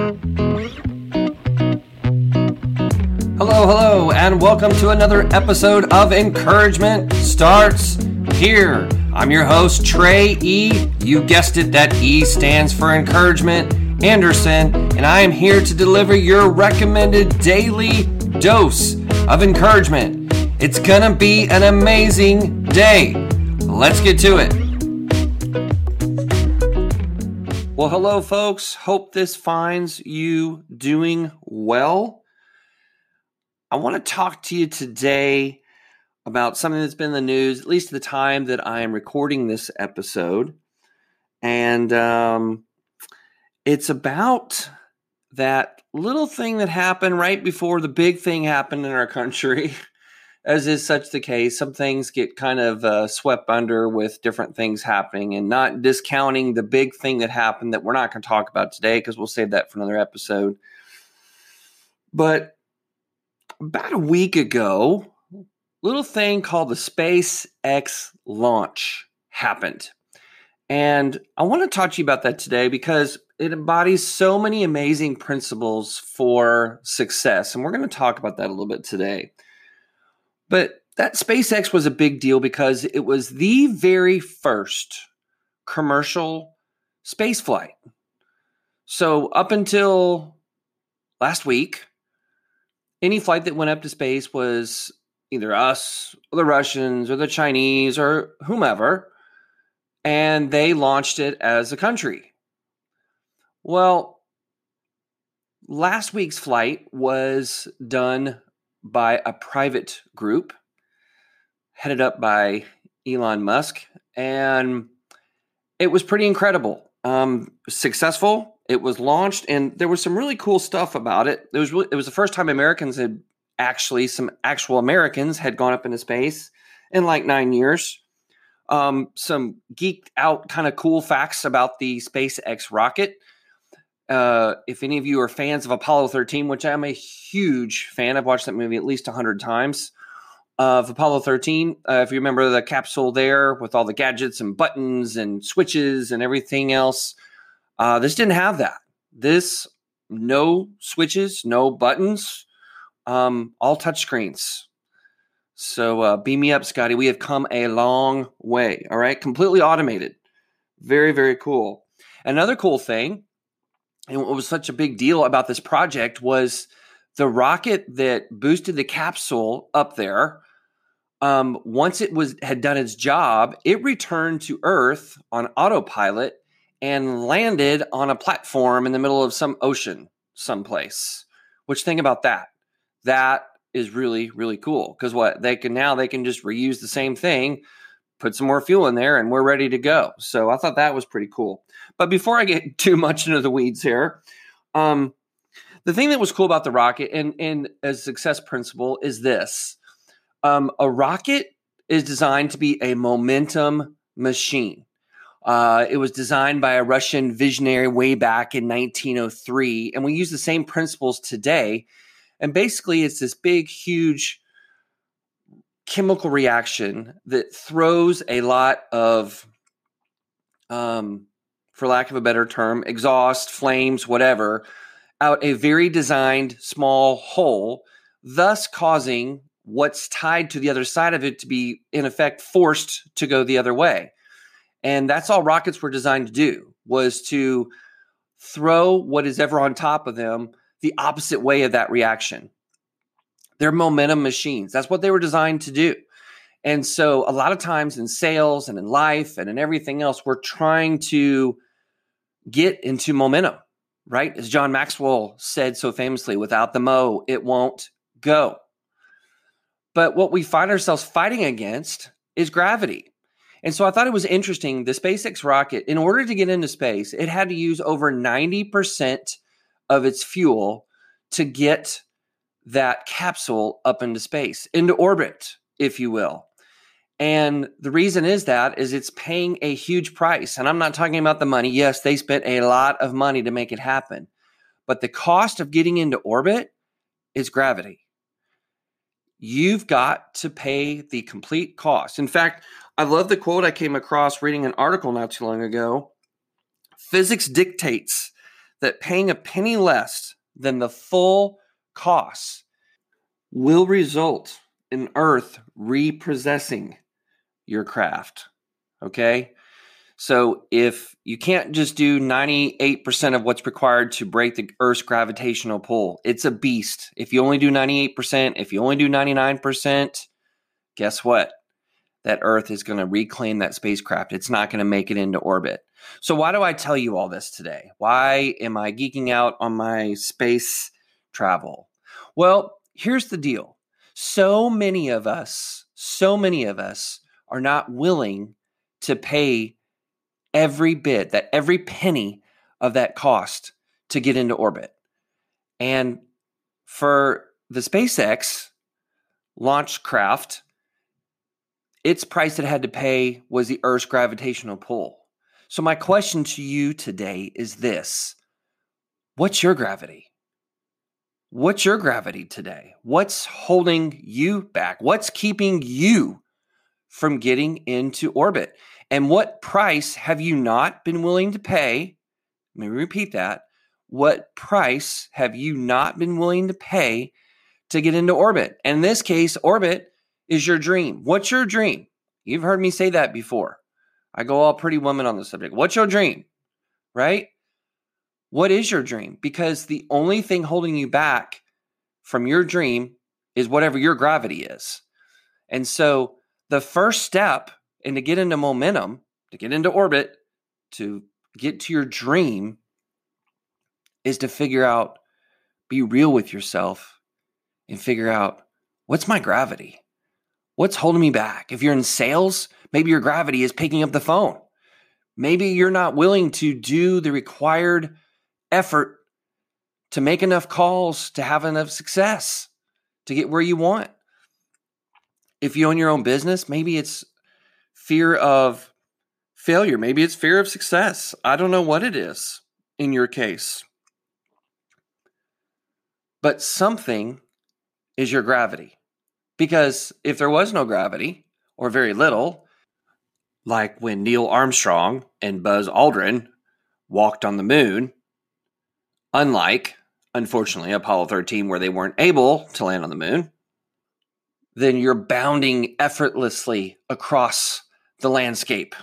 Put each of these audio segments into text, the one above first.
Hello, hello, and welcome to another episode of Encouragement Starts Here. I'm your host, Trey E. You guessed it, that E stands for Encouragement Anderson, and I am here to deliver your recommended daily dose of encouragement. It's gonna be an amazing day. Let's get to it. Well, hello, folks. Hope this finds you doing well. I want to talk to you today about something that's been in the news, at least the time that I am recording this episode. And um, it's about that little thing that happened right before the big thing happened in our country. as is such the case, some things get kind of uh, swept under with different things happening and not discounting the big thing that happened that we're not going to talk about today because we'll save that for another episode. But about a week ago, little thing called the SpaceX launch happened. And I want to talk to you about that today because it embodies so many amazing principles for success. And we're going to talk about that a little bit today. But that SpaceX was a big deal because it was the very first commercial space flight. So, up until last week, any flight that went up to space was either us or the Russians or the Chinese or whomever, and they launched it as a country. Well, last week's flight was done by a private group headed up by Elon Musk, and it was pretty incredible. Um, successful. It was launched, and there was some really cool stuff about it. It was really, it was the first time Americans had actually some actual Americans had gone up into space in like nine years. Um, some geeked out kind of cool facts about the SpaceX rocket. Uh, if any of you are fans of Apollo 13, which I'm a huge fan, I've watched that movie at least 100 times. Of Apollo 13, uh, if you remember the capsule there with all the gadgets and buttons and switches and everything else, uh, this didn't have that. This, no switches, no buttons, um, all touch screens. So uh, beam me up, Scotty. We have come a long way. All right, completely automated. Very, very cool. Another cool thing and what was such a big deal about this project was the rocket that boosted the capsule up there um, once it was had done its job it returned to earth on autopilot and landed on a platform in the middle of some ocean someplace which think about that that is really really cool because what they can now they can just reuse the same thing put some more fuel in there and we're ready to go. So I thought that was pretty cool. But before I get too much into the weeds here, um, the thing that was cool about the rocket and, and as a success principle is this um, a rocket is designed to be a momentum machine. Uh, it was designed by a Russian visionary way back in 1903, and we use the same principles today. And basically, it's this big, huge chemical reaction that throws a lot of, um, for lack of a better term, exhaust, flames, whatever, out a very designed small hole, thus causing what's tied to the other side of it to be, in effect, forced to go the other way. And that's all rockets were designed to do was to throw what is ever on top of them the opposite way of that reaction. They're momentum machines. That's what they were designed to do. And so, a lot of times in sales and in life and in everything else, we're trying to get into momentum, right? As John Maxwell said so famously, without the mo, it won't go. But what we find ourselves fighting against is gravity. And so I thought it was interesting. The SpaceX rocket, in order to get into space, it had to use over 90% of its fuel to get that capsule up into space, into orbit, if you will. And the reason is that is it's paying a huge price. And I'm not talking about the money. Yes, they spent a lot of money to make it happen. But the cost of getting into orbit is gravity. You've got to pay the complete cost. In fact, I love the quote I came across reading an article not too long ago. Physics dictates that paying a penny less than the full cost will result in Earth repossessing your craft. Okay? So if you can't just do 98% of what's required to break the Earth's gravitational pull, it's a beast. If you only do 98%, if you only do 99%, guess what? That Earth is going to reclaim that spacecraft. It's not going to make it into orbit. So, why do I tell you all this today? Why am I geeking out on my space travel? Well, here's the deal so many of us, so many of us are not willing to pay every bit, that every penny of that cost to get into orbit. And for the SpaceX launch craft, its price it had to pay was the Earth's gravitational pull. So, my question to you today is this What's your gravity? What's your gravity today? What's holding you back? What's keeping you from getting into orbit? And what price have you not been willing to pay? Let me repeat that. What price have you not been willing to pay to get into orbit? And in this case, orbit is your dream. What's your dream? You've heard me say that before. I go all pretty woman on the subject. What's your dream? Right? What is your dream? Because the only thing holding you back from your dream is whatever your gravity is. And so the first step and to get into momentum, to get into orbit, to get to your dream is to figure out, be real with yourself and figure out what's my gravity? What's holding me back? If you're in sales, maybe your gravity is picking up the phone. Maybe you're not willing to do the required effort to make enough calls to have enough success to get where you want. If you own your own business, maybe it's fear of failure. Maybe it's fear of success. I don't know what it is in your case. But something is your gravity. Because if there was no gravity, or very little, like when Neil Armstrong and Buzz Aldrin walked on the moon, unlike, unfortunately, Apollo 13, where they weren't able to land on the moon, then you're bounding effortlessly across the landscape.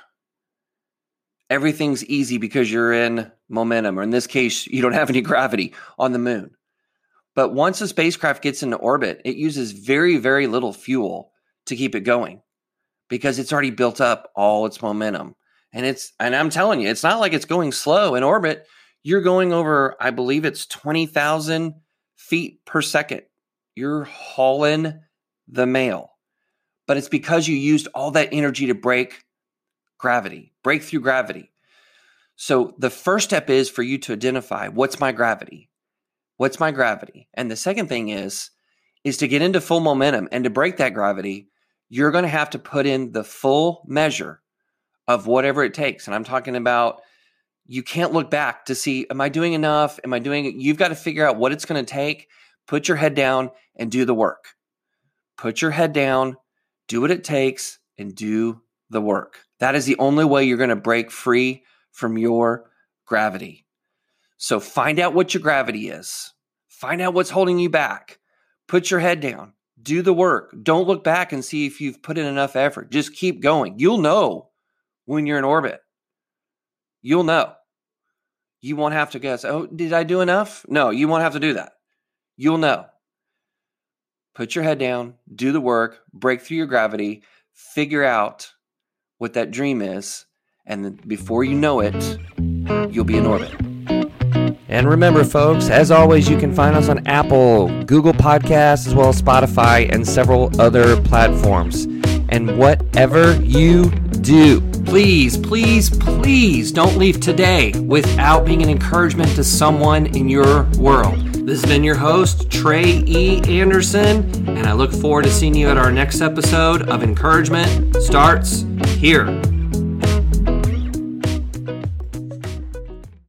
Everything's easy because you're in momentum, or in this case, you don't have any gravity on the moon. But once a spacecraft gets into orbit, it uses very, very little fuel to keep it going because it's already built up all its momentum. And it's, and I'm telling you, it's not like it's going slow in orbit. You're going over, I believe it's 20,000 feet per second. You're hauling the mail but it's because you used all that energy to break gravity, break through gravity. So the first step is for you to identify what's my gravity? What's my gravity? And the second thing is is to get into full momentum and to break that gravity, you're going to have to put in the full measure of whatever it takes. And I'm talking about you can't look back to see am I doing enough? Am I doing? You've got to figure out what it's going to take. Put your head down and do the work. Put your head down do what it takes and do the work. That is the only way you're going to break free from your gravity. So find out what your gravity is. Find out what's holding you back. Put your head down. Do the work. Don't look back and see if you've put in enough effort. Just keep going. You'll know when you're in orbit. You'll know. You won't have to guess, oh, did I do enough? No, you won't have to do that. You'll know put your head down, do the work, break through your gravity, figure out what that dream is, and before you know it, you'll be in orbit. And remember, folks, as always, you can find us on Apple, Google Podcasts, as well as Spotify, and several other platforms. And whatever you do, please, please, please don't leave today without being an encouragement to someone in your world. This has been your host, Trey E. Anderson, and I look forward to seeing you at our next episode of Encouragement Starts Here.